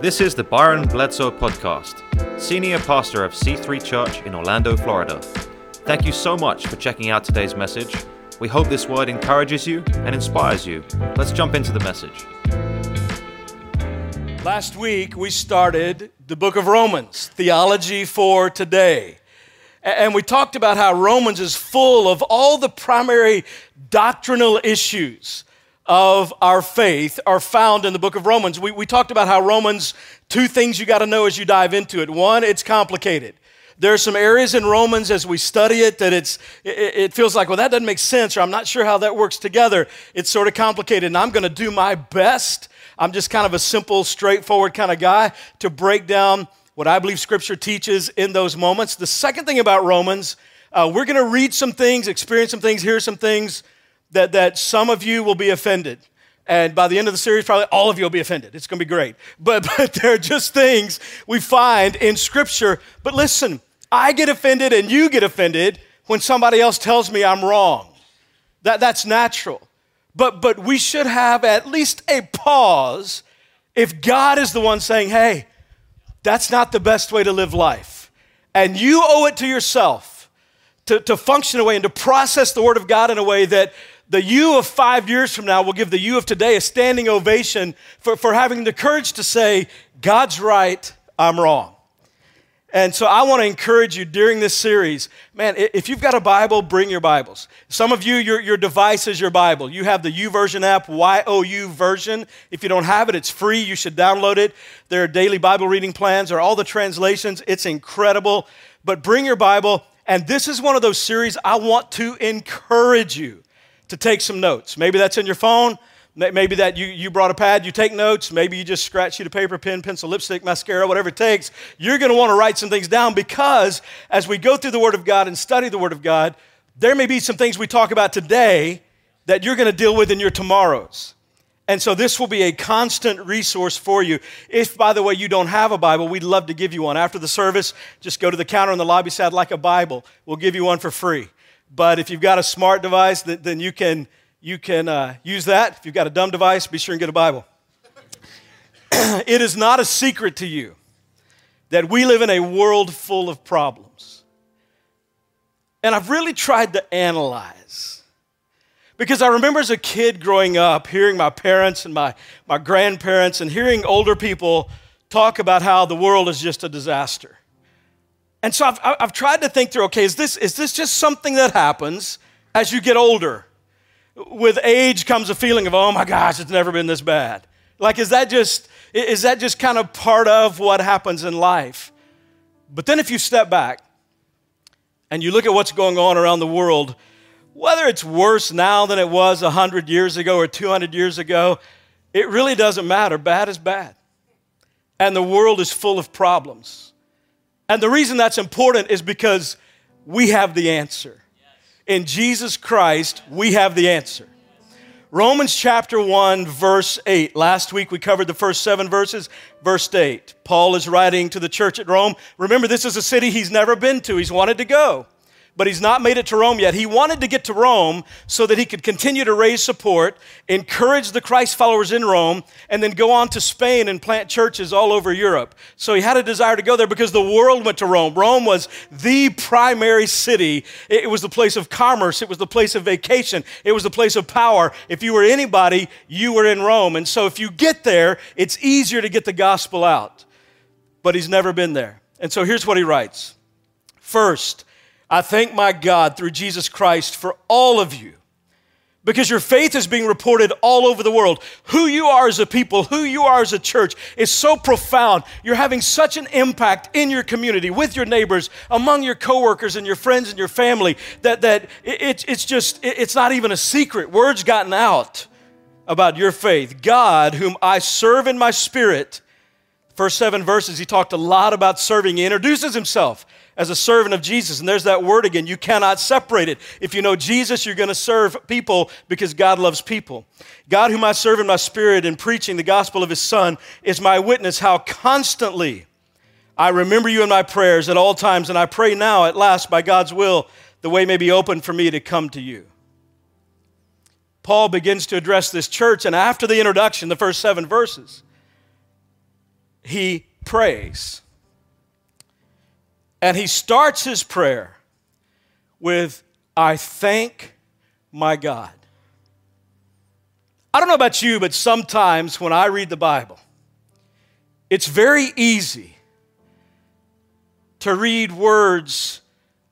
This is the Byron Bledsoe Podcast, Senior Pastor of C3 Church in Orlando, Florida. Thank you so much for checking out today's message. We hope this word encourages you and inspires you. Let's jump into the message. Last week, we started the book of Romans, Theology for Today. And we talked about how Romans is full of all the primary doctrinal issues of our faith are found in the book of Romans. We, we talked about how Romans, two things you got to know as you dive into it. One, it's complicated. There are some areas in Romans as we study it that it's, it, it feels like, well, that doesn't make sense, or I'm not sure how that works together. It's sort of complicated, and I'm going to do my best. I'm just kind of a simple, straightforward kind of guy to break down what I believe Scripture teaches in those moments. The second thing about Romans, uh, we're going to read some things, experience some things, hear some things that, that some of you will be offended. And by the end of the series, probably all of you will be offended. It's going to be great. But, but they're just things we find in Scripture. But listen, I get offended and you get offended when somebody else tells me I'm wrong. That, that's natural. But, but we should have at least a pause if God is the one saying, hey, that's not the best way to live life. And you owe it to yourself to, to function in a way and to process the Word of God in a way that the you of five years from now will give the you of today a standing ovation for, for having the courage to say, God's right, I'm wrong. And so I want to encourage you during this series, man, if you've got a Bible, bring your Bibles. Some of you, your, your device is your Bible. You have the YouVersion app, Y-O-U version. If you don't have it, it's free. You should download it. There are daily Bible reading plans, there are all the translations. It's incredible. But bring your Bible, and this is one of those series I want to encourage you to take some notes. Maybe that's in your phone. Maybe that you, you brought a pad, you take notes. Maybe you just scratch sheet of paper, pen, pencil, lipstick, mascara, whatever it takes. You're going to want to write some things down because as we go through the Word of God and study the Word of God, there may be some things we talk about today that you're going to deal with in your tomorrows. And so this will be a constant resource for you. If, by the way, you don't have a Bible, we'd love to give you one. After the service, just go to the counter in the lobby, say, I'd like a Bible. We'll give you one for free. But if you've got a smart device, then you can you can uh, use that. If you've got a dumb device, be sure and get a Bible. it is not a secret to you that we live in a world full of problems. And I've really tried to analyze. Because I remember as a kid growing up, hearing my parents and my, my grandparents and hearing older people talk about how the world is just a disaster. And so I've, I've tried to think through okay, is this, is this just something that happens as you get older? with age comes a feeling of, oh my gosh, it's never been this bad. Like, is that just, is that just kind of part of what happens in life? But then if you step back and you look at what's going on around the world, whether it's worse now than it was 100 years ago or 200 years ago, it really doesn't matter. Bad is bad. And the world is full of problems. And the reason that's important is because we have the answer in Jesus Christ, we have the answer. Romans chapter 1, verse 8. Last week we covered the first seven verses. Verse 8. Paul is writing to the church at Rome. Remember, this is a city he's never been to, he's wanted to go but he's not made it to Rome yet. He wanted to get to Rome so that he could continue to raise support, encourage the Christ followers in Rome, and then go on to Spain and plant churches all over Europe. So he had a desire to go there because the world went to Rome. Rome was the primary city. It was the place of commerce, it was the place of vacation, it was the place of power. If you were anybody, you were in Rome. And so if you get there, it's easier to get the gospel out. But he's never been there. And so here's what he writes First, I thank my God through Jesus Christ for all of you because your faith is being reported all over the world. Who you are as a people, who you are as a church is so profound. You're having such an impact in your community, with your neighbors, among your coworkers and your friends and your family that, that it, it's just, it's not even a secret. Word's gotten out about your faith. God, whom I serve in my spirit, first seven verses, he talked a lot about serving. He introduces himself as a servant of Jesus. And there's that word again. You cannot separate it. If you know Jesus, you're going to serve people because God loves people. God, whom I serve in my spirit in preaching the gospel of his Son, is my witness how constantly I remember you in my prayers at all times. And I pray now, at last, by God's will, the way may be open for me to come to you. Paul begins to address this church, and after the introduction, the first seven verses, he prays. And he starts his prayer with, I thank my God. I don't know about you, but sometimes when I read the Bible, it's very easy to read words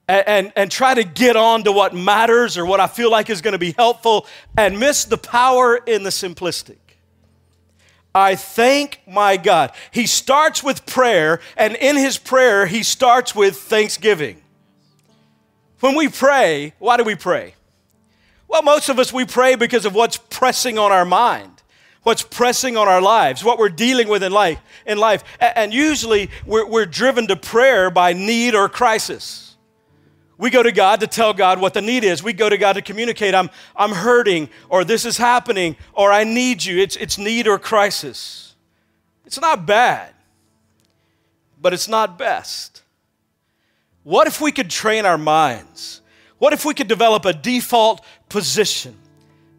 and, and, and, try to get on to what matters or what I feel like is going to be helpful and miss the power in the simplistic. I thank my God. He starts with prayer, and in his prayer, he starts with thanksgiving. When we pray, why do we pray? Well, most of us, we pray because of what's pressing on our mind, what's pressing on our lives, what we're dealing with in life. In life. And usually, we're, we're driven to prayer by need or crisis. We go to God to tell God what the need is. We go to God to communicate, I'm, I'm hurting, or this is happening, or I need you. It's, it's need or crisis. It's not bad, but it's not best. What if we could train our minds? What if we could develop a default position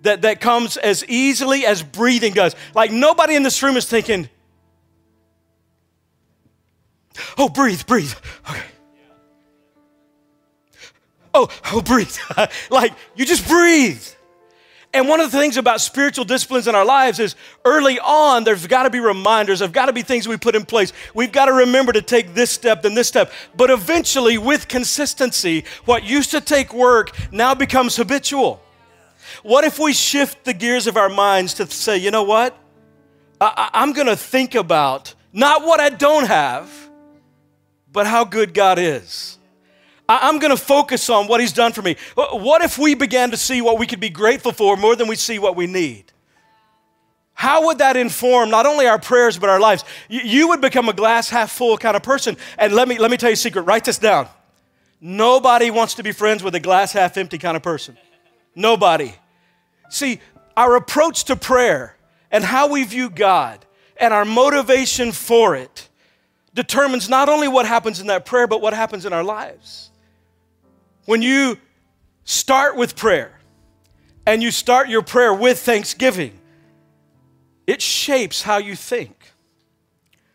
that, that comes as easily as breathing does? Like nobody in this room is thinking, oh, breathe, breathe. Okay. Oh, oh, breathe. like you just breathe. And one of the things about spiritual disciplines in our lives is early on, there's got to be reminders, there's got to be things we put in place. We've got to remember to take this step, then this step. But eventually, with consistency, what used to take work now becomes habitual. What if we shift the gears of our minds to say, you know what? I- I'm going to think about not what I don't have, but how good God is. I'm going to focus on what he's done for me. Uh, what if we began to see what we could be grateful for more than we see what we need? How would that inform not only our prayers but our lives? You would become a glass half full kind of person. And let me, let me tell you a secret write this down. Nobody wants to be friends with a glass half empty kind of person. Nobody. See, our approach to prayer and how we view God and our motivation for it determines not only what happens in that prayer, but what happens in our lives. When you start with prayer and you start your prayer with thanksgiving, it shapes how you think.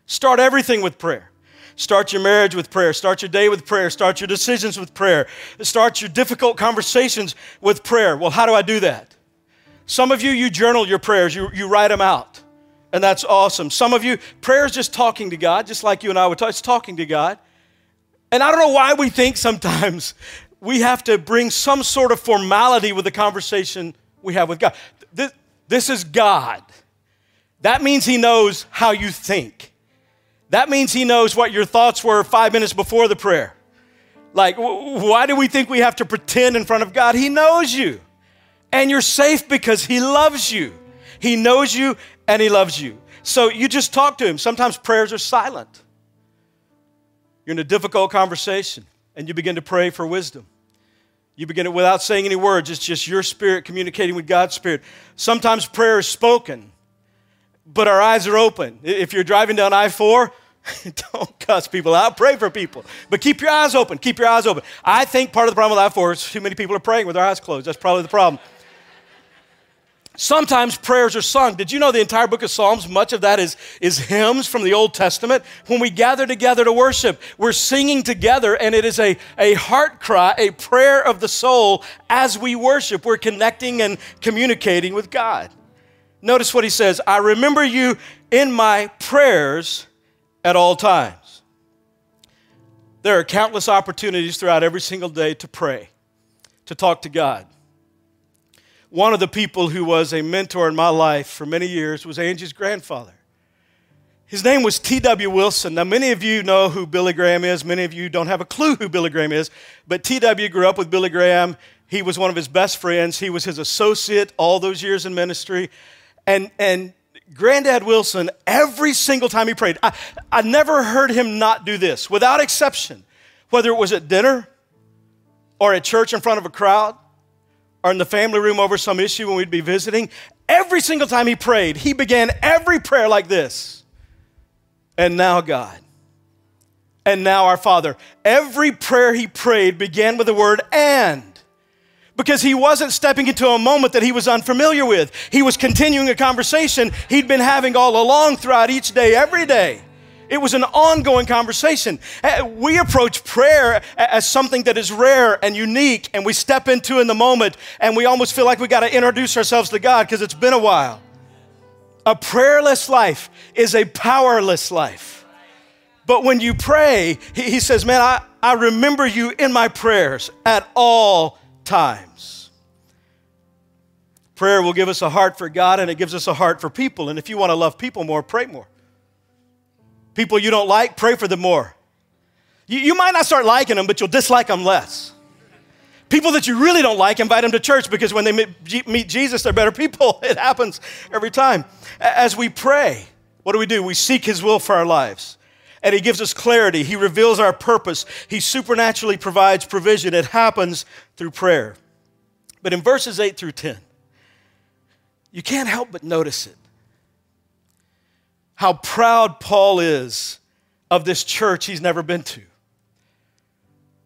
Start everything with prayer. Start your marriage with prayer. Start your day with prayer. Start your decisions with prayer. Start your difficult conversations with prayer. Well, how do I do that? Some of you, you journal your prayers, you, you write them out. And that's awesome. Some of you, prayer is just talking to God, just like you and I would talk. It's talking to God. And I don't know why we think sometimes we have to bring some sort of formality with the conversation we have with God. This, this is God. That means He knows how you think. That means He knows what your thoughts were five minutes before the prayer. Like, why do we think we have to pretend in front of God? He knows you. And you're safe because He loves you. He knows you and He loves you. So you just talk to Him. Sometimes prayers are silent. You're in a difficult conversation and you begin to pray for wisdom. You begin it without saying any words. It's just your spirit communicating with God's spirit. Sometimes prayer is spoken, but our eyes are open. If you're driving down I 4, don't cuss people out. Pray for people. But keep your eyes open. Keep your eyes open. I think part of the problem with I 4 is too many people are praying with their eyes closed. That's probably the problem. Sometimes prayers are sung. Did you know the entire book of Psalms, much of that is, is hymns from the Old Testament? When we gather together to worship, we're singing together, and it is a, a heart cry, a prayer of the soul as we worship. We're connecting and communicating with God. Notice what he says I remember you in my prayers at all times. There are countless opportunities throughout every single day to pray, to talk to God one of the people who was a mentor in my life for many years was Angie's grandfather. His name was T.W. Wilson. Now, many of you know who Billy Graham is. Many of you don't have a clue who Billy Graham is. But T.W. grew up with Billy Graham. He was one of his best friends. He was his associate all those years in ministry. And, and Granddad Wilson, every single time he prayed, I, I never heard him not do this, without exception. Whether it was at dinner or at church in front of a crowd, or in the family room over some issue when we'd be visiting, every single time he prayed, he began every prayer like this. And now, God. And now, our Father. Every prayer he prayed began with the word and. Because he wasn't stepping into a moment that he was unfamiliar with. He was continuing a conversation he'd been having all along throughout each day, every day. It was an ongoing conversation. Uh, we approach prayer as something that is rare and unique, and we step into in the moment, and we almost feel like we got to introduce ourselves to God because it's been a while. A prayerless life is a powerless life. But when you pray, he, he says, Man, I, I remember you in my prayers at all times. Prayer will give us a heart for God and it gives us a heart for people. And if you want to love people more, pray more. People you don't like, pray for them more. You, you might not start liking them, but you'll dislike them less. People that you really don't like, invite them to church because when they meet Jesus, they're better people. It happens every time. As we pray, what do we do? We seek His will for our lives. And He gives us clarity. He reveals our purpose. He supernaturally provides provision. It happens through prayer. But in verses 8 through 10, you can't help but notice it how proud Paul is of this church he's never been to.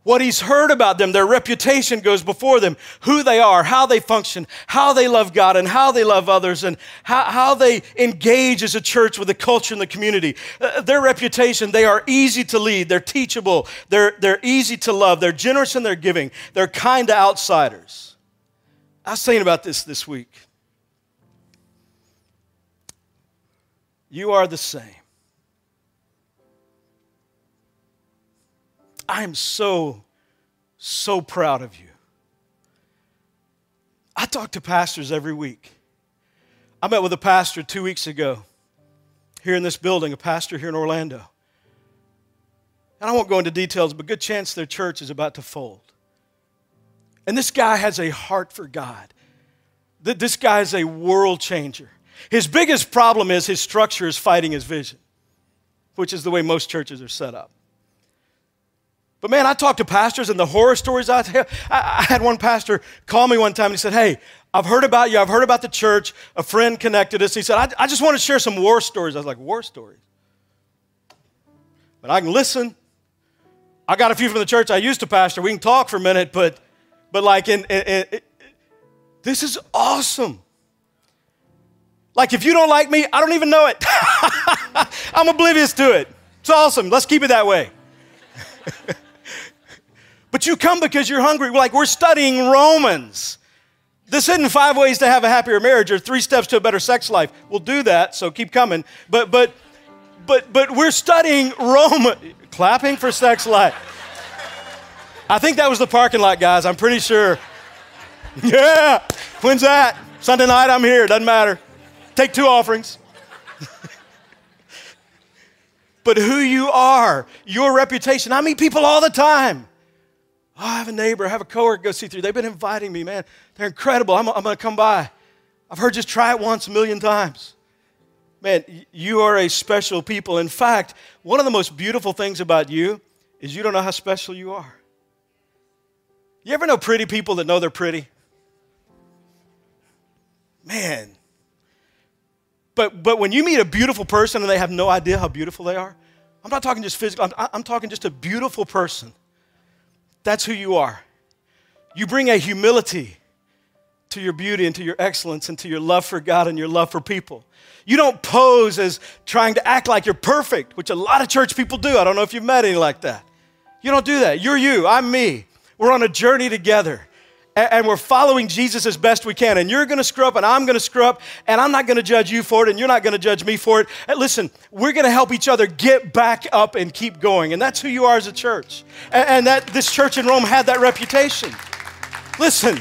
What he's heard about them, their reputation goes before them, who they are, how they function, how they love God, and how they love others, and how, how they engage as a church with the culture and the community. Uh, their reputation, they are easy to lead, they're teachable, they're, they're easy to love, they're generous in their giving, they're kind to outsiders. I was saying about this this week. You are the same. I am so, so proud of you. I talk to pastors every week. I met with a pastor two weeks ago here in this building, a pastor here in Orlando. And I won't go into details, but good chance their church is about to fold. And this guy has a heart for God. This guy is a world changer. His biggest problem is his structure is fighting his vision, which is the way most churches are set up. But man, I talk to pastors and the horror stories I. I, had one pastor call me one time and he said, Hey, I've heard about you. I've heard about the church. A friend connected us. He said, I, I just want to share some war stories. I was like, War stories? But I can listen. I got a few from the church I used to pastor. We can talk for a minute, but, but like, in, in, in, this is awesome. Like, if you don't like me, I don't even know it. I'm oblivious to it. It's awesome. Let's keep it that way. but you come because you're hungry. Like, we're studying Romans. This isn't five ways to have a happier marriage or three steps to a better sex life. We'll do that, so keep coming. But, but, but, but we're studying Roman. Clapping for sex life. I think that was the parking lot, guys. I'm pretty sure. Yeah. When's that? Sunday night, I'm here. Doesn't matter. Take two offerings. but who you are, your reputation. I meet people all the time. Oh, I have a neighbor, I have a coworker go C3. They've been inviting me, man. They're incredible. I'm, I'm going to come by. I've heard just try it once a million times. Man, you are a special people. In fact, one of the most beautiful things about you is you don't know how special you are. You ever know pretty people that know they're pretty? Man, but, but when you meet a beautiful person and they have no idea how beautiful they are, I'm not talking just physical, I'm, I'm talking just a beautiful person. That's who you are. You bring a humility to your beauty and to your excellence and to your love for God and your love for people. You don't pose as trying to act like you're perfect, which a lot of church people do. I don't know if you've met any like that. You don't do that. You're you, I'm me. We're on a journey together and we're following Jesus as best we can. And you're going to screw up, and I'm going to screw up, and I'm not going to judge you for it, and you're not going to judge me for it. And listen, we're going to help each other get back up and keep going. And that's who you are as a church. And that this church in Rome had that reputation. Listen,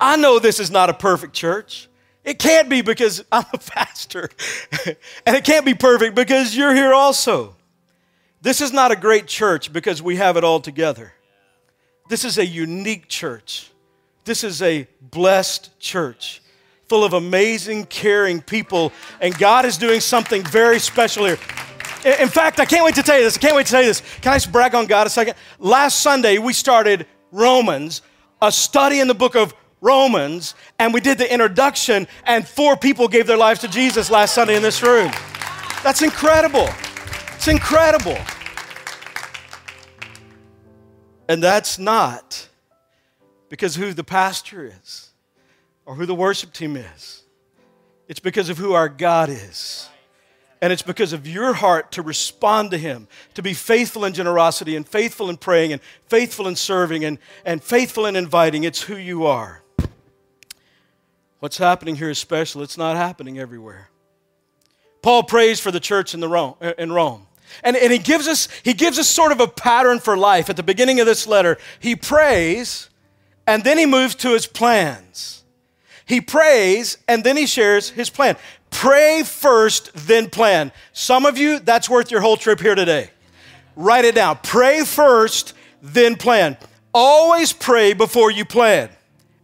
I know this is not a perfect church. It can't be because I'm a pastor. and it can't be perfect because you're here also. This is not a great church because we have it all together. This is a unique church. This is a blessed church full of amazing, caring people, and God is doing something very special here. In fact, I can't wait to tell you this. I can't wait to tell you this. Can I just brag on God a second? Last Sunday, we started Romans, a study in the book of Romans, and we did the introduction, and four people gave their lives to Jesus last Sunday in this room. That's incredible. It's incredible. And that's not because who the pastor is or who the worship team is. It's because of who our God is. And it's because of your heart to respond to Him, to be faithful in generosity and faithful in praying and faithful in serving and, and faithful in inviting. It's who you are. What's happening here is special, it's not happening everywhere. Paul prays for the church in, the Rome, in Rome. And, and he, gives us, he gives us sort of a pattern for life. At the beginning of this letter, he prays and then he moves to his plans. He prays and then he shares his plan. Pray first, then plan. Some of you, that's worth your whole trip here today. Write it down. Pray first, then plan. Always pray before you plan.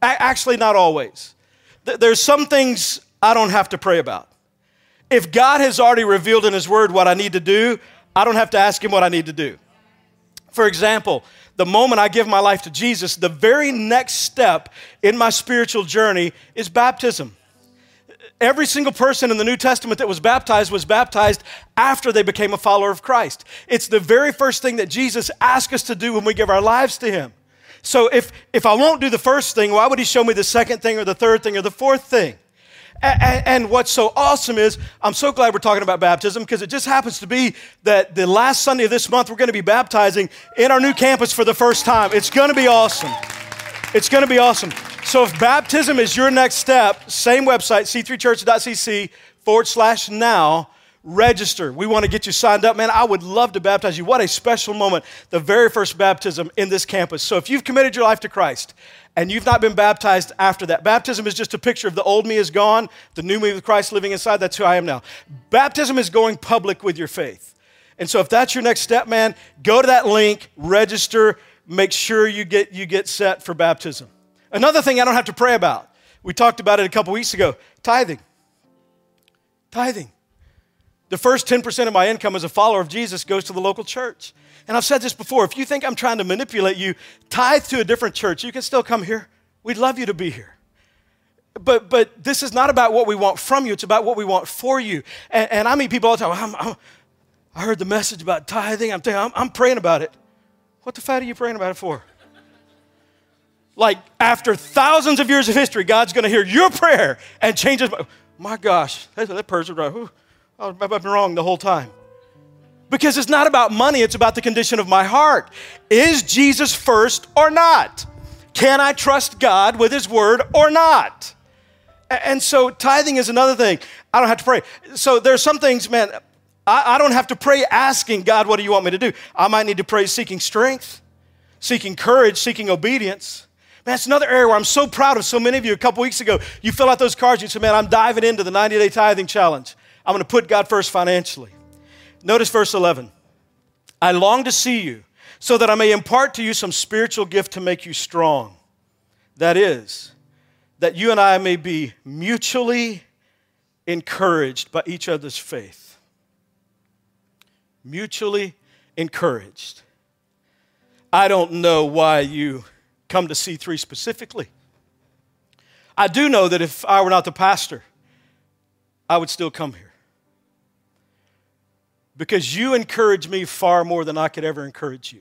Actually, not always. There's some things I don't have to pray about. If God has already revealed in His Word what I need to do, I don't have to ask Him what I need to do. For example, the moment I give my life to Jesus, the very next step in my spiritual journey is baptism. Every single person in the New Testament that was baptized was baptized after they became a follower of Christ. It's the very first thing that Jesus asked us to do when we give our lives to Him. So if, if I won't do the first thing, why would He show me the second thing or the third thing or the fourth thing? And, and, what's so awesome is, I'm so glad we're talking about baptism because it just happens to be that the last Sunday of this month, we're going to be baptizing in our new campus for the first time. It's going to be awesome. It's going to be awesome. So, if baptism is your next step, same website, c3church.cc forward slash now, register. We want to get you signed up. Man, I would love to baptize you. What a special moment, the very first baptism in this campus. So, if you've committed your life to Christ and you've not been baptized after that. Baptism is just a picture of the old me is gone, the new me with Christ living inside. That's who I am now. Baptism is going public with your faith. And so if that's your next step, man, go to that link, register, make sure you get, you get set for baptism. Another thing I don't have to pray about. We talked about it a couple weeks ago tithing. Tithing. The first 10% of my income as a follower of Jesus goes to the local church. And I've said this before if you think I'm trying to manipulate you, tithe to a different church. You can still come here. We'd love you to be here. But, but this is not about what we want from you, it's about what we want for you. And, and I meet people all the time. I'm, I'm, i heard the message about tithing. I'm, I'm, I'm praying about it. What the fat are you praying about it for? Like, after thousands of years of history, God's going to hear your prayer and change his. My gosh, that, that person, right? Oh, I've been wrong the whole time. Because it's not about money, it's about the condition of my heart. Is Jesus first or not? Can I trust God with His word or not? And so tithing is another thing. I don't have to pray. So there's some things, man, I, I don't have to pray asking God, what do you want me to do? I might need to pray seeking strength, seeking courage, seeking obedience. Man, that's another area where I'm so proud of so many of you. A couple weeks ago, you fill out those cards, you said, man, I'm diving into the 90 day tithing challenge. I'm going to put God first financially. Notice verse 11. I long to see you so that I may impart to you some spiritual gift to make you strong. That is, that you and I may be mutually encouraged by each other's faith. Mutually encouraged. I don't know why you come to C3 specifically. I do know that if I were not the pastor, I would still come here because you encourage me far more than I could ever encourage you.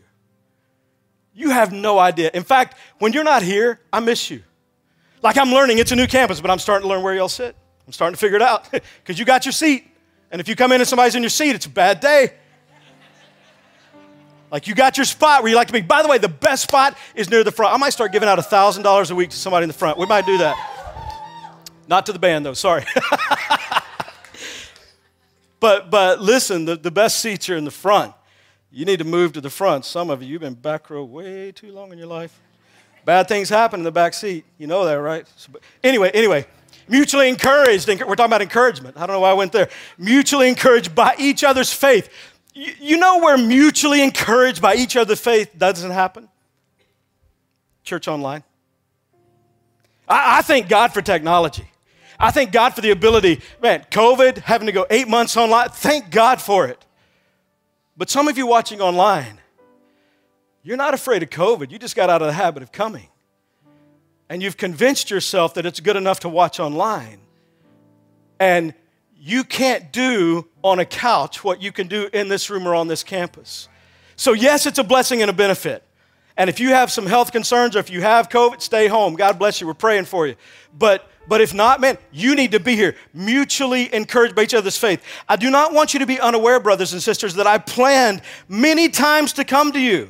You have no idea. In fact, when you're not here, I miss you. Like I'm learning, it's a new campus, but I'm starting to learn where y'all sit. I'm starting to figure it out because you got your seat. And if you come in and somebody's in your seat, it's a bad day. Like you got your spot where you like to be. By the way, the best spot is near the front. I might start giving out $1,000 a week to somebody in the front. We might do that. Not to the band, though, sorry. But, but listen, the, the best seats are in the front. You need to move to the front. Some of you, you've been back row way too long in your life. Bad things happen in the back seat. You know that, right? So, anyway, anyway, mutually encouraged. We're talking about encouragement. I don't know why I went there. Mutually encouraged by each other's faith. You, you know where mutually encouraged by each other's faith doesn't happen? Church online. I, I thank God for technology. I thank God for the ability, man, COVID, having to go eight months online, thank God for it. But some of you watching online, you're not afraid of COVID. You just got out of the habit of coming. And you've convinced yourself that it's good enough to watch online. And you can't do on a couch what you can do in this room or on this campus. So, yes, it's a blessing and a benefit. And if you have some health concerns or if you have COVID, stay home. God bless you. We're praying for you. But But if not, man, you need to be here, mutually encouraged by each other's faith. I do not want you to be unaware, brothers and sisters, that I planned many times to come to you.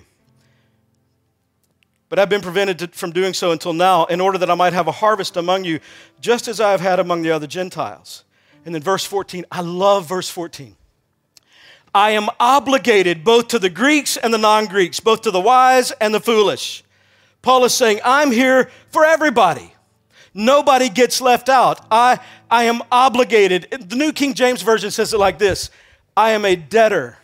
But I've been prevented from doing so until now, in order that I might have a harvest among you, just as I have had among the other Gentiles. And then verse 14, I love verse 14. I am obligated both to the Greeks and the non Greeks, both to the wise and the foolish. Paul is saying, I'm here for everybody. Nobody gets left out. I, I am obligated. The New King James Version says it like this I am a debtor.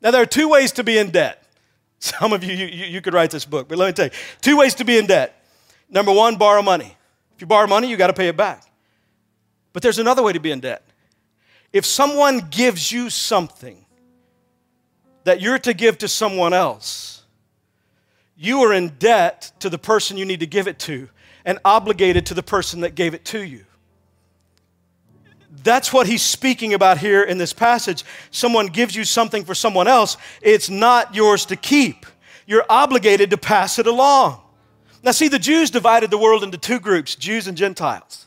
Now, there are two ways to be in debt. Some of you, you, you could write this book, but let me tell you two ways to be in debt. Number one, borrow money. If you borrow money, you got to pay it back. But there's another way to be in debt. If someone gives you something that you're to give to someone else, you are in debt to the person you need to give it to and obligated to the person that gave it to you. That's what he's speaking about here in this passage. Someone gives you something for someone else, it's not yours to keep. You're obligated to pass it along. Now, see, the Jews divided the world into two groups Jews and Gentiles.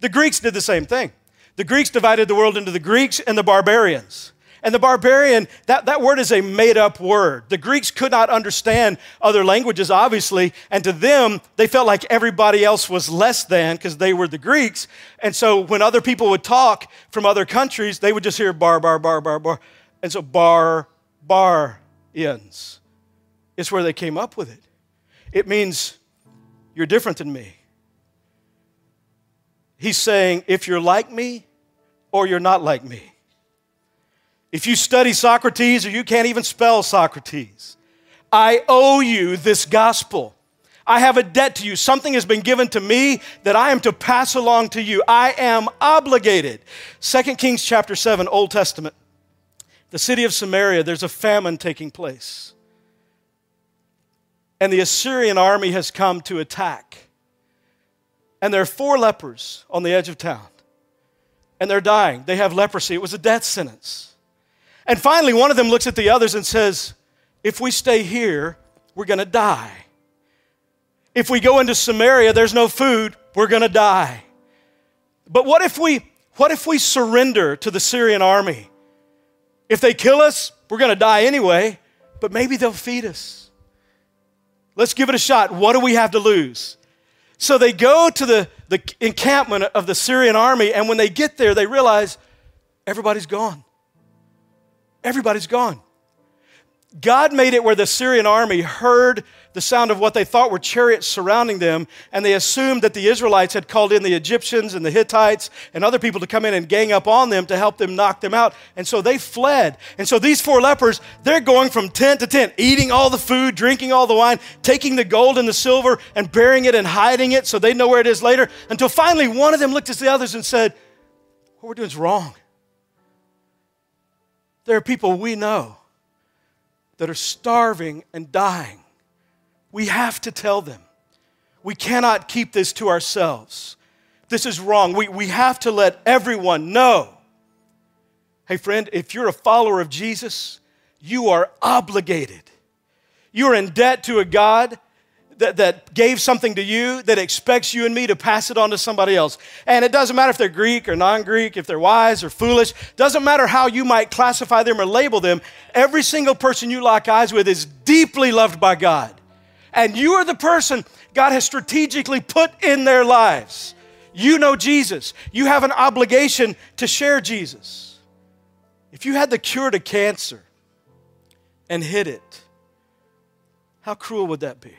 The Greeks did the same thing. The Greeks divided the world into the Greeks and the barbarians. And the barbarian, that, that word is a made up word. The Greeks could not understand other languages, obviously, and to them, they felt like everybody else was less than because they were the Greeks. And so when other people would talk from other countries, they would just hear bar, bar, bar, bar, bar. And so bar, bar ends. It's where they came up with it. It means you're different than me. He's saying, if you're like me or you're not like me. If you study Socrates or you can't even spell Socrates, I owe you this gospel. I have a debt to you. Something has been given to me that I am to pass along to you. I am obligated. 2 Kings chapter 7, Old Testament. The city of Samaria, there's a famine taking place. And the Assyrian army has come to attack. And there are four lepers on the edge of town. And they're dying. They have leprosy. It was a death sentence. And finally, one of them looks at the others and says, If we stay here, we're going to die. If we go into Samaria, there's no food, we're going to die. But what if we what if we surrender to the Syrian army? If they kill us, we're going to die anyway, but maybe they'll feed us. Let's give it a shot. What do we have to lose? So they go to the, the encampment of the Syrian army, and when they get there, they realize everybody's gone. Everybody's gone. God made it where the Syrian army heard the sound of what they thought were chariots surrounding them, and they assumed that the Israelites had called in the Egyptians and the Hittites and other people to come in and gang up on them to help them knock them out. And so they fled. And so these four lepers, they're going from tent to tent, eating all the food, drinking all the wine, taking the gold and the silver and burying it and hiding it so they know where it is later, until finally one of them looked at the others and said, What we're doing is wrong. There are people we know that are starving and dying. We have to tell them. We cannot keep this to ourselves. This is wrong. We, we have to let everyone know. Hey, friend, if you're a follower of Jesus, you are obligated. You're in debt to a God that, that gave something to you that expects you and me to pass it on to somebody else. And it doesn't matter if they're Greek or non Greek, if they're wise or foolish, doesn't matter how you might classify them or label them. Every single person you lock eyes with is deeply loved by God. And you are the person God has strategically put in their lives. You know Jesus. You have an obligation to share Jesus. If you had the cure to cancer and hid it, how cruel would that be?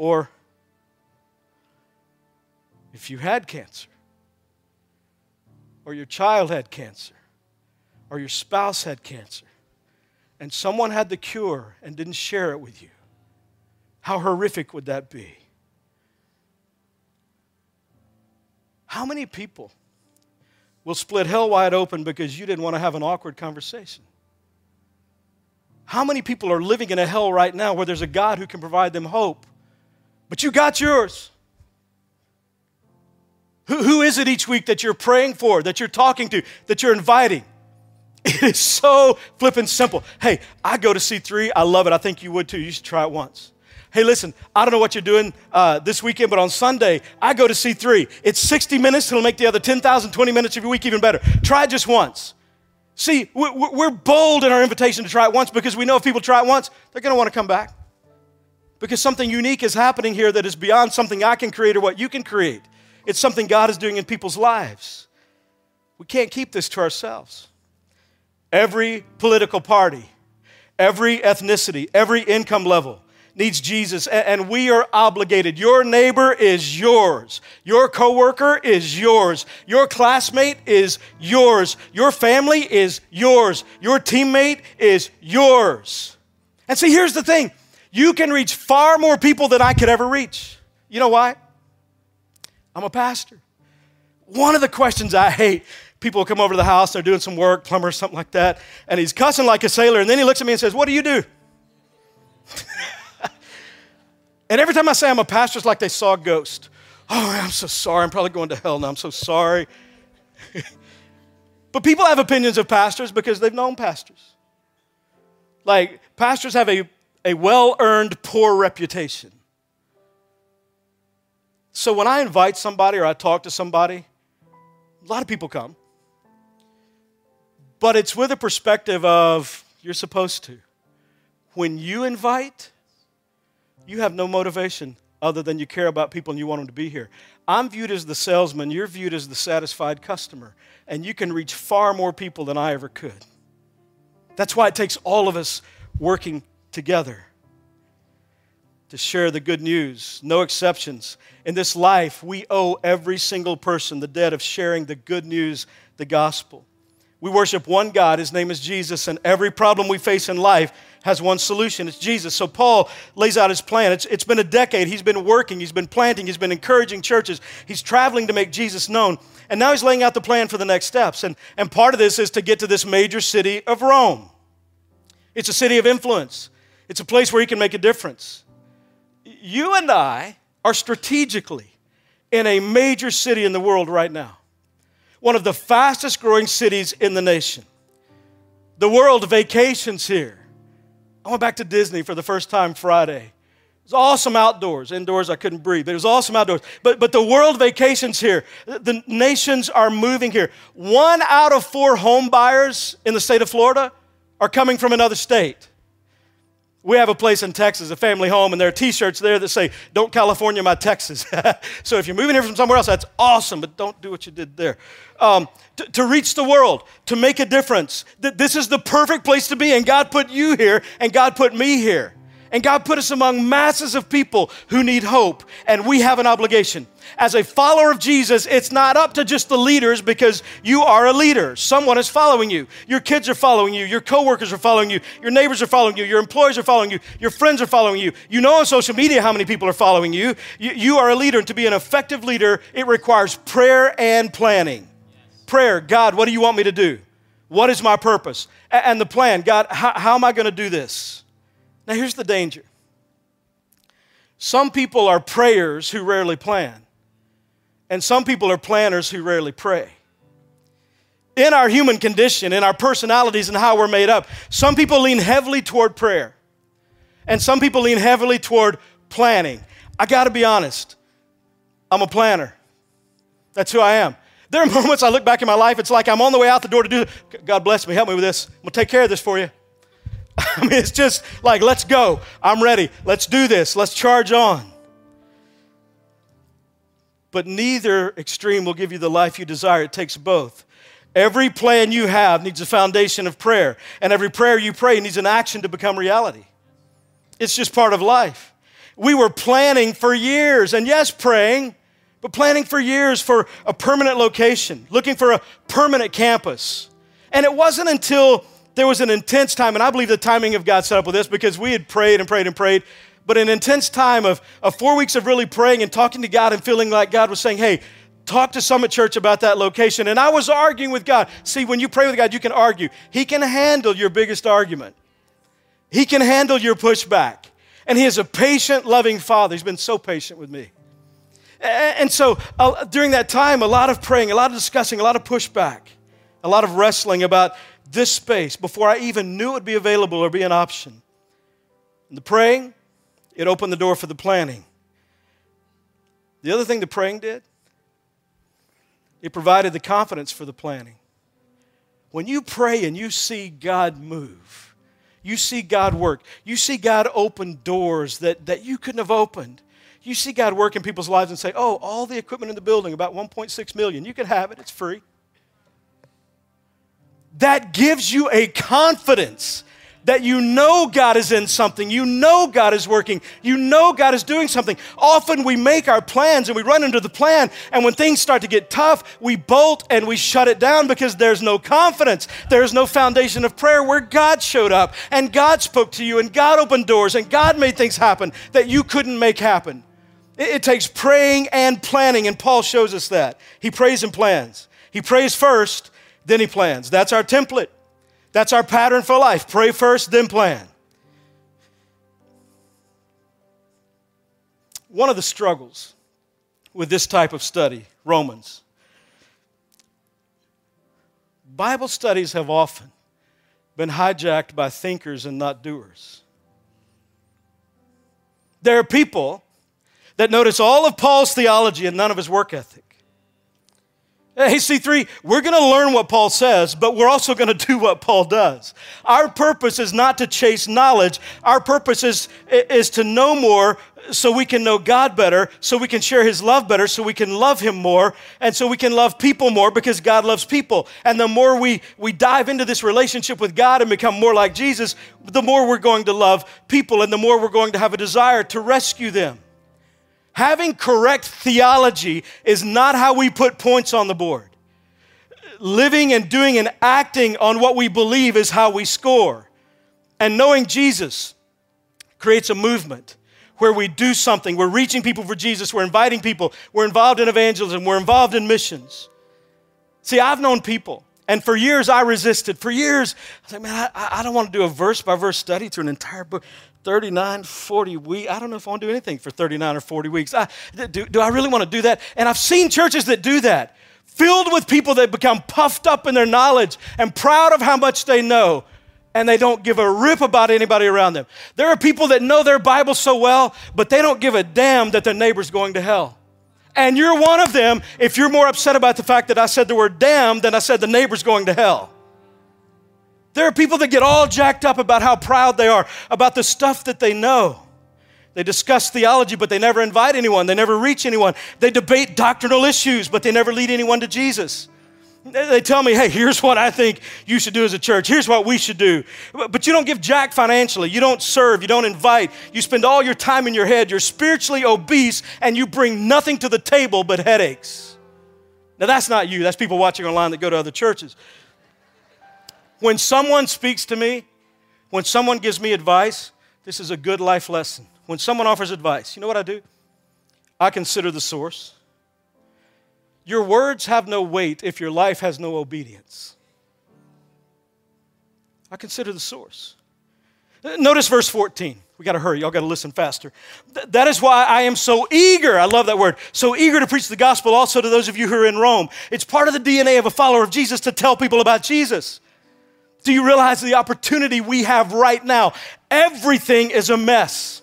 Or if you had cancer, or your child had cancer, or your spouse had cancer, and someone had the cure and didn't share it with you, how horrific would that be? How many people will split hell wide open because you didn't want to have an awkward conversation? How many people are living in a hell right now where there's a God who can provide them hope but you got yours. Who, who is it each week that you're praying for, that you're talking to, that you're inviting? It is so flippin' simple. Hey, I go to C3. I love it. I think you would too. You should try it once. Hey, listen, I don't know what you're doing uh, this weekend, but on Sunday, I go to C3. It's 60 minutes, it'll make the other 10,000, 20 minutes of your week even better. Try it just once. See, we're bold in our invitation to try it once because we know if people try it once, they're going to want to come back. Because something unique is happening here that is beyond something I can create or what you can create. It's something God is doing in people's lives. We can't keep this to ourselves. Every political party, every ethnicity, every income level needs Jesus, and we are obligated. Your neighbor is yours. Your coworker is yours. Your classmate is yours. Your family is yours. Your teammate is yours. And see, here's the thing you can reach far more people than I could ever reach. You know why? I'm a pastor. One of the questions I hate people come over to the house, they're doing some work, plumber, something like that, and he's cussing like a sailor, and then he looks at me and says, What do you do? and every time I say I'm a pastor, it's like they saw a ghost. Oh, I'm so sorry. I'm probably going to hell now. I'm so sorry. but people have opinions of pastors because they've known pastors. Like, pastors have a, a well earned poor reputation. So when I invite somebody or I talk to somebody, a lot of people come. But it's with a perspective of you're supposed to. When you invite, you have no motivation other than you care about people and you want them to be here. I'm viewed as the salesman, you're viewed as the satisfied customer, and you can reach far more people than I ever could. That's why it takes all of us working together to share the good news, no exceptions. In this life, we owe every single person the debt of sharing the good news, the gospel. We worship one God, His name is Jesus, and every problem we face in life has one solution it's Jesus. So Paul lays out his plan. It's, it's been a decade. He's been working, he's been planting, he's been encouraging churches, he's traveling to make Jesus known. And now he's laying out the plan for the next steps. And, and part of this is to get to this major city of Rome. It's a city of influence, it's a place where he can make a difference. You and I are strategically in a major city in the world right now one of the fastest growing cities in the nation. The world vacations here. I went back to Disney for the first time Friday. It was awesome outdoors. Indoors, I couldn't breathe, but it was awesome outdoors. But, but the world vacations here. The nations are moving here. One out of four home buyers in the state of Florida are coming from another state. We have a place in Texas, a family home, and there are t shirts there that say, Don't California my Texas. so if you're moving here from somewhere else, that's awesome, but don't do what you did there. Um, to, to, reach the world, to make a difference. This is the perfect place to be, and God put you here, and God put me here. And God put us among masses of people who need hope, and we have an obligation. As a follower of Jesus, it's not up to just the leaders because you are a leader. Someone is following you. Your kids are following you. Your coworkers are following you. Your neighbors are following you. Your employees are following you. Your friends are following you. You know on social media how many people are following you. You, you are a leader, and to be an effective leader, it requires prayer and planning. Prayer, God, what do you want me to do? What is my purpose? And the plan, God, how am I going to do this? Now, here's the danger some people are prayers who rarely plan, and some people are planners who rarely pray. In our human condition, in our personalities, and how we're made up, some people lean heavily toward prayer, and some people lean heavily toward planning. I got to be honest, I'm a planner. That's who I am. There are moments I look back in my life, it's like I'm on the way out the door to do, God bless me, help me with this. I'm gonna take care of this for you. I mean, it's just like, let's go. I'm ready. Let's do this. Let's charge on. But neither extreme will give you the life you desire. It takes both. Every plan you have needs a foundation of prayer, and every prayer you pray needs an action to become reality. It's just part of life. We were planning for years, and yes, praying, but planning for years for a permanent location, looking for a permanent campus. And it wasn't until there was an intense time, and I believe the timing of God set up with this because we had prayed and prayed and prayed, but an intense time of, of four weeks of really praying and talking to God and feeling like God was saying, hey, talk to Summit Church about that location. And I was arguing with God. See, when you pray with God, you can argue. He can handle your biggest argument, He can handle your pushback. And He is a patient, loving Father. He's been so patient with me. And so uh, during that time, a lot of praying, a lot of discussing, a lot of pushback, a lot of wrestling about this space before I even knew it would be available or be an option. And the praying, it opened the door for the planning. The other thing the praying did, it provided the confidence for the planning. When you pray and you see God move, you see God work, you see God open doors that, that you couldn't have opened. You see God work in people's lives and say, oh, all the equipment in the building, about 1.6 million, you can have it, it's free. That gives you a confidence that you know God is in something, you know God is working, you know God is doing something. Often we make our plans and we run into the plan, and when things start to get tough, we bolt and we shut it down because there's no confidence. There's no foundation of prayer where God showed up and God spoke to you and God opened doors and God made things happen that you couldn't make happen. It, it takes praying and planning, and Paul shows us that. He prays and plans. He prays first, then he plans. That's our template. That's our pattern for life. Pray first, then plan. One of the struggles with this type of study, Romans, Bible studies have often been hijacked by thinkers and not doers. There are people that notice all of Paul's theology and none of his work ethic. Hey, C3, we're going to learn what Paul says, but we're also going to do what Paul does. Our purpose is not to chase knowledge. Our purpose is, is to know more so we can know God better, so we can share His love better, so we can love Him more, and so we can love people more because God loves people. And the more we, we dive into this relationship with God and become more like Jesus, the more we're going to love people and the more we're going to have a desire to rescue them. Having correct theology is not how we put points on the board. Living and doing and acting on what we believe is how we score. And knowing Jesus creates a movement where we do something. We're reaching people for Jesus, we're inviting people, we're involved in evangelism, we're involved in missions. See, I've known people, and for years I resisted. For years, I was like, man, I, I don't want to do a verse by verse study through an entire book. 39, 40 weeks. I don't know if I want to do anything for 39 or 40 weeks. I, do, do I really want to do that? And I've seen churches that do that, filled with people that become puffed up in their knowledge and proud of how much they know, and they don't give a rip about anybody around them. There are people that know their Bible so well, but they don't give a damn that their neighbor's going to hell. And you're one of them if you're more upset about the fact that I said the word damn than I said the neighbor's going to hell. There are people that get all jacked up about how proud they are, about the stuff that they know. They discuss theology, but they never invite anyone. They never reach anyone. They debate doctrinal issues, but they never lead anyone to Jesus. They tell me, hey, here's what I think you should do as a church. Here's what we should do. But you don't give jack financially. You don't serve. You don't invite. You spend all your time in your head. You're spiritually obese and you bring nothing to the table but headaches. Now, that's not you. That's people watching online that go to other churches. When someone speaks to me, when someone gives me advice, this is a good life lesson. When someone offers advice, you know what I do? I consider the source. Your words have no weight if your life has no obedience. I consider the source. Notice verse 14. We got to hurry. Y'all got to listen faster. Th- that is why I am so eager. I love that word. So eager to preach the gospel also to those of you who are in Rome. It's part of the DNA of a follower of Jesus to tell people about Jesus. Do you realize the opportunity we have right now? Everything is a mess.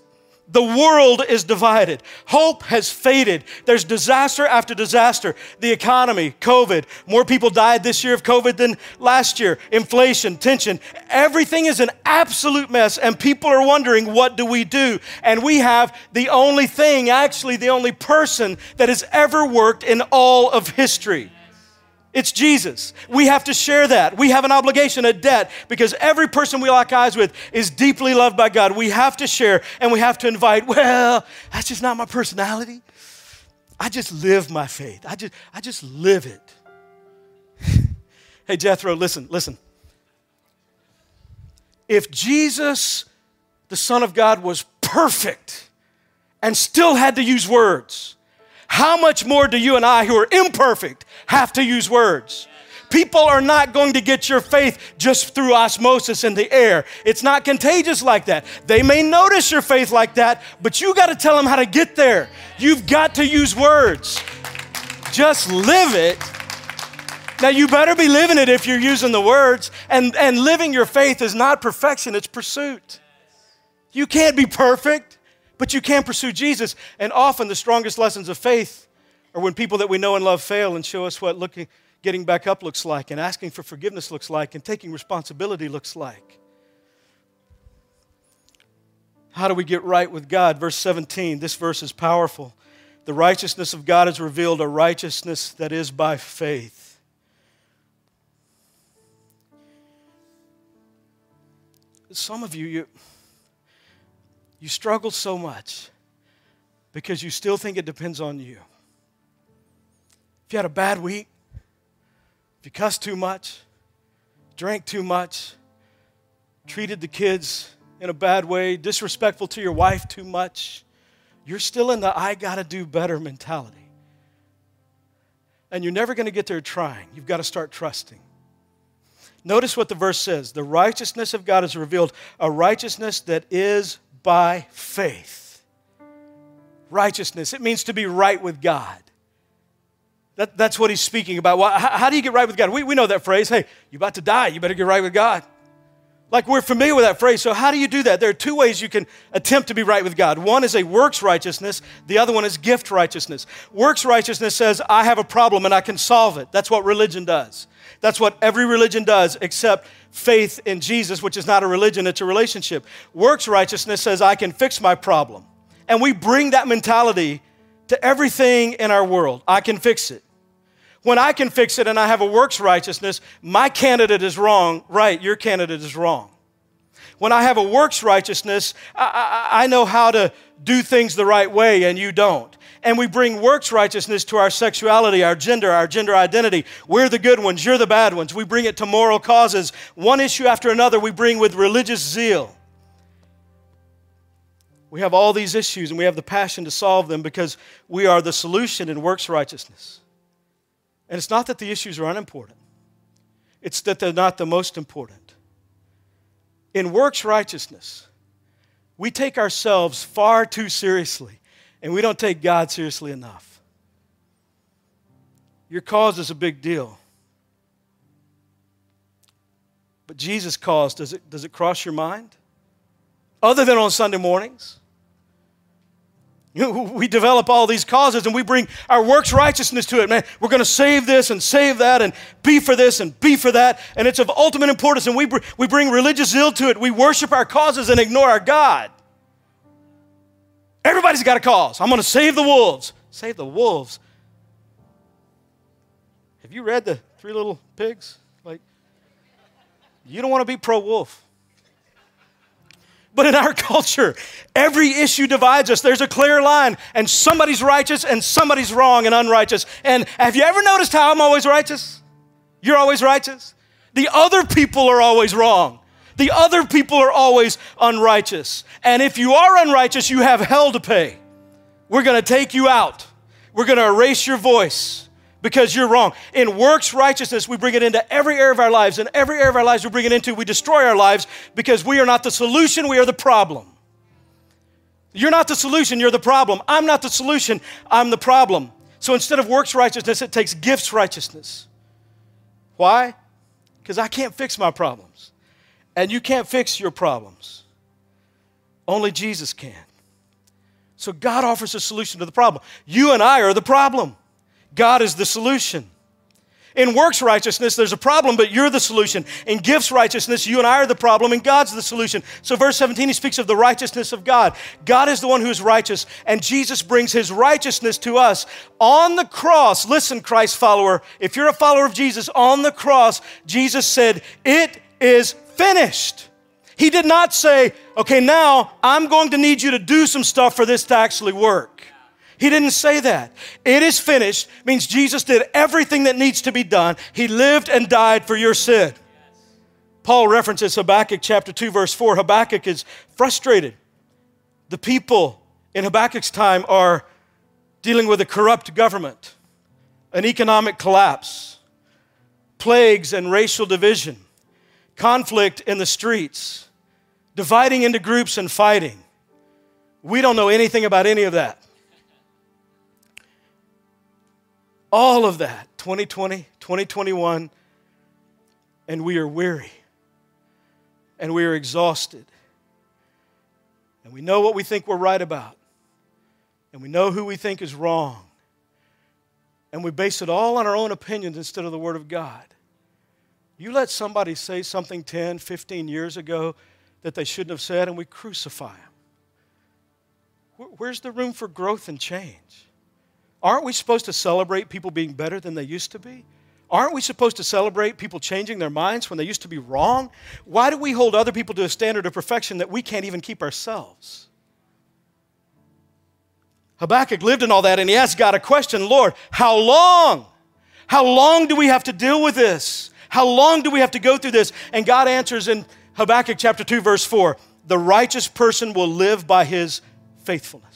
The world is divided. Hope has faded. There's disaster after disaster. The economy, COVID. More people died this year of COVID than last year. Inflation, tension. Everything is an absolute mess, and people are wondering, what do we do? And we have the only thing, actually, the only person that has ever worked in all of history. It's Jesus. We have to share that. We have an obligation, a debt, because every person we lock eyes with is deeply loved by God. We have to share and we have to invite, well, that's just not my personality. I just live my faith. I just, I just live it. hey, Jethro, listen, listen. If Jesus, the Son of God, was perfect and still had to use words, how much more do you and I, who are imperfect, have to use words? People are not going to get your faith just through osmosis in the air. It's not contagious like that. They may notice your faith like that, but you got to tell them how to get there. You've got to use words. Just live it. Now, you better be living it if you're using the words. And, and living your faith is not perfection, it's pursuit. You can't be perfect. But you can pursue Jesus. And often the strongest lessons of faith are when people that we know and love fail and show us what looking, getting back up looks like, and asking for forgiveness looks like, and taking responsibility looks like. How do we get right with God? Verse 17, this verse is powerful. The righteousness of God is revealed, a righteousness that is by faith. Some of you, you, you struggle so much because you still think it depends on you. If you had a bad week, if you cussed too much, drank too much, treated the kids in a bad way, disrespectful to your wife too much, you're still in the I gotta do better mentality. And you're never gonna get there trying. You've got to start trusting. Notice what the verse says the righteousness of God is revealed, a righteousness that is by faith. Righteousness, it means to be right with God. That, that's what he's speaking about. Well, how, how, do you get right with God? We, we know that phrase hey, you're about to die, you better get right with God. Like we're familiar with that phrase. So, how do you do that? There are two ways you can attempt to be right with God. One is a works righteousness, the other one is gift righteousness. Works righteousness says, I have a problem and I can solve it. That's what religion does. That's what every religion does, except faith in Jesus, which is not a religion, it's a relationship. Works righteousness says, I can fix my problem. And we bring that mentality to everything in our world. I can fix it. When I can fix it and I have a works righteousness, my candidate is wrong, right, your candidate is wrong. When I have a works righteousness, I, I, I know how to do things the right way and you don't and we bring works righteousness to our sexuality, our gender, our gender identity. We're the good ones, you're the bad ones. We bring it to moral causes. One issue after another, we bring with religious zeal. We have all these issues and we have the passion to solve them because we are the solution in works righteousness. And it's not that the issues are unimportant, it's that they're not the most important. In works righteousness, we take ourselves far too seriously and we don't take God seriously enough. Your cause is a big deal. But Jesus' cause, does it, does it cross your mind? Other than on Sunday mornings? We develop all these causes and we bring our works righteousness to it. Man, we're going to save this and save that and be for this and be for that. And it's of ultimate importance. And we, br- we bring religious zeal to it. We worship our causes and ignore our God. Everybody's got a cause. I'm going to save the wolves. Save the wolves. Have you read the Three Little Pigs? Like, you don't want to be pro wolf. But in our culture, every issue divides us. There's a clear line, and somebody's righteous and somebody's wrong and unrighteous. And have you ever noticed how I'm always righteous? You're always righteous. The other people are always wrong. The other people are always unrighteous. And if you are unrighteous, you have hell to pay. We're to take you out. We're to erase your voice because you're wrong. In works righteousness, we bring it into every area of our lives. In every area of our lives we bring it into, we destroy our lives because we are not the solution, we are the problem. You're not the solution, you're the problem. I'm not the solution, I'm the problem. So instead of works righteousness, it takes gifts righteousness. Why? Because I can't fix my problems and you can't fix your problems. Only Jesus can. So God offers a solution to the problem. You and I are the problem. God is the solution. In works righteousness, there's a problem, but you're the solution. In gifts righteousness, you and I are the problem, and God's the solution. So, verse 17, he speaks of the righteousness of God. God is the one who is righteous, and Jesus brings his righteousness to us. On the cross, listen, Christ follower, if you're a follower of Jesus, on the cross, Jesus said, It is finished. He did not say, okay, now I'm going to need you to do some stuff for this to actually work. He didn't say that. It is finished means Jesus did everything that needs to be done. He lived and died for your sin. Paul references Habakkuk chapter 2, verse 4. Habakkuk is frustrated. The people in Habakkuk's time are dealing with a corrupt government, an economic collapse, plagues, and racial division conflict in the streets, dividing into groups and fighting. We don't know anything about any of that. All of that, 2020, 2021, and we are weary and we are exhausted. and we know what we think we're right about, and we know who we think is wrong, and we base it all on our own opinions instead of the Word of God. You let somebody say something 10, 15 years ago that they shouldn't have said, and we crucify them. Where's the room for growth and change? Aren't we supposed to celebrate people being better than they used to be? Aren't we supposed to celebrate people changing their minds when they used to be wrong? Why do we hold other people to a standard of perfection that we can't even keep ourselves? Habakkuk lived in all that and he asked God a question Lord, how long? How long do we have to deal with this? How long do we have to go through this? And God answers in Habakkuk chapter 2, verse 4 the righteous person will live by his faithfulness.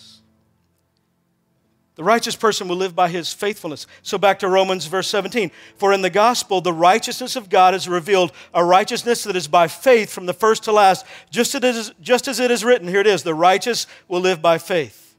The righteous person will live by his faithfulness. So back to Romans verse 17. For in the gospel, the righteousness of God is revealed, a righteousness that is by faith from the first to last, just as it is, just as it is written. Here it is the righteous will live by faith.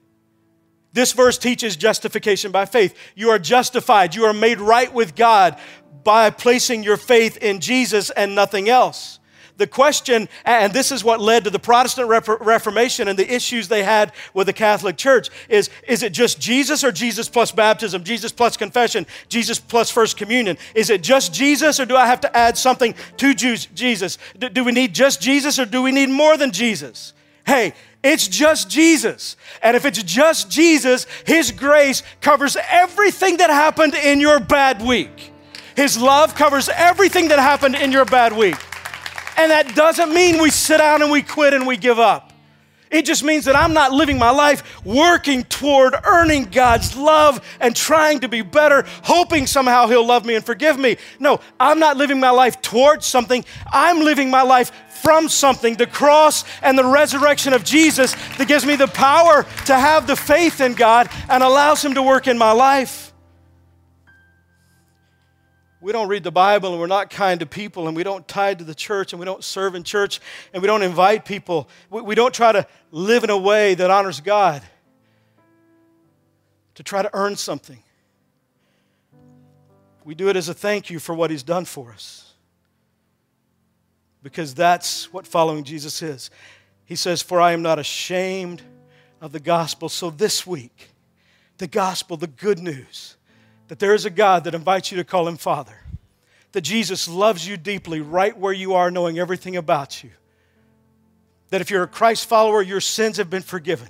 This verse teaches justification by faith. You are justified, you are made right with God by placing your faith in Jesus and nothing else the question, and this is what led to the Protestant Reformation and the issues they had with the Catholic Church, is is it just Jesus or Jesus plus baptism, Jesus plus confession, Jesus plus first communion? Is it just Jesus or do I have to add something to Jesus? Do we need just Jesus or do we need more than Jesus? Hey, it's just Jesus. And if it's just Jesus, His grace covers everything that happened in your bad week. His love covers everything that happened in your bad week. And that doesn't mean we sit down and we quit and we give up. It just means that I'm not living my life working toward earning God's love and trying to be better, hoping somehow He'll love me and forgive me. No, I'm not living my life towards something. I'm living my life from something the cross and the resurrection of Jesus that gives me the power to have the faith in God and allows Him to work in my life we don't read the Bible and we're not kind to people and we don't tie to the church and we don't serve in church and we don't invite people, we, we don't try to live in a way that honors God to try to earn something. We do it as a thank you for what He's done for us. Because that's what following Jesus is. He says, For I am not ashamed of the gospel. So this week, the gospel, the good news, that there is a God that invites you to call him Father, that Jesus loves you deeply right where you are, knowing everything about you, that if you're a Christ follower, your sins have been forgiven.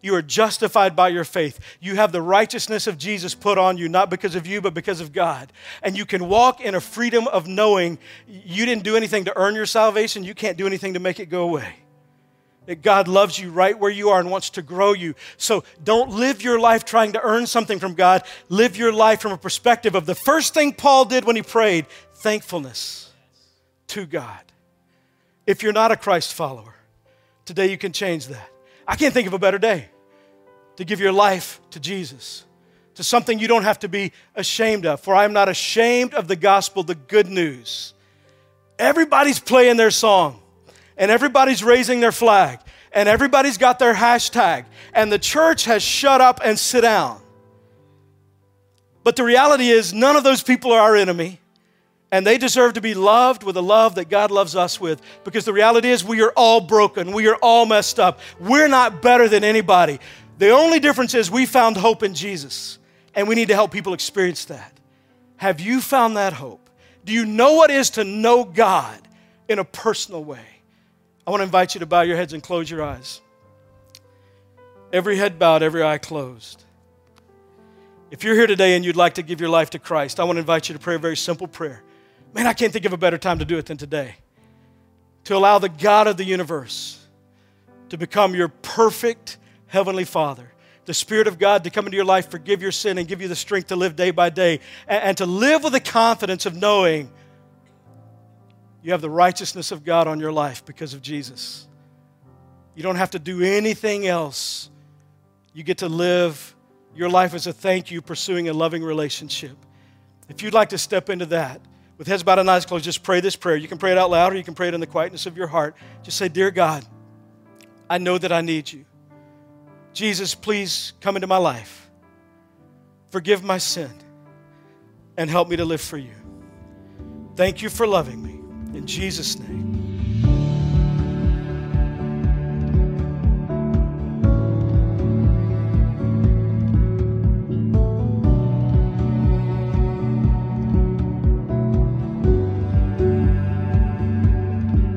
You are justified by your faith. You have the righteousness of Jesus put on you, not because of you, but because of God. And you can walk in a freedom of knowing you didn't do anything to earn your salvation, you can't do anything to make it go away that God loves you right where you are and wants to grow you. So don't live your life trying to earn something from God. Live your life from a perspective of the first thing Paul did when he prayed thankfulness to God. If you're not a Christ follower, today you can change that. I can't think of a better day to give your life to Jesus, to something you don't have to be ashamed of. For I am not ashamed of the gospel, the good news. Everybody's playing their song and everybody's raising their flag and everybody's got their hashtag and the church has shut up and sit down. But the reality is, none of those people are our enemy. And they deserve to be loved with a love that God loves us with. Because the reality is, we are all broken. We are all messed up. We're not better than anybody. The only difference is we found hope in Jesus. And we need to help people experience that. Have you found that hope? Do you know what it is to know God in a personal way? I want to invite you to bow your heads and close your eyes. Every head bowed, every eye closed. If you're here today and you'd like to give your life to Christ, I want to invite you to pray a very simple prayer. Man, I can't think of a better time to do it than today. To allow the God of the universe to become your perfect Heavenly Father. The Spirit of God to come into your life, forgive your sin, and give you the strength to live day by day, and, to live with the confidence of knowing you have the righteousness of God on your life because of Jesus. You don't have to do anything else. You get to live your life as a thank you, pursuing a loving relationship. If you'd like to step into that, with heads bowed and eyes closed, just pray this prayer. You can pray it out loud or you can pray it in the quietness of your heart. Just say, Dear God, I know that I need you. Jesus, please come into my life. Forgive my sin and help me to live for you. Thank you for loving me. In Jesus' name.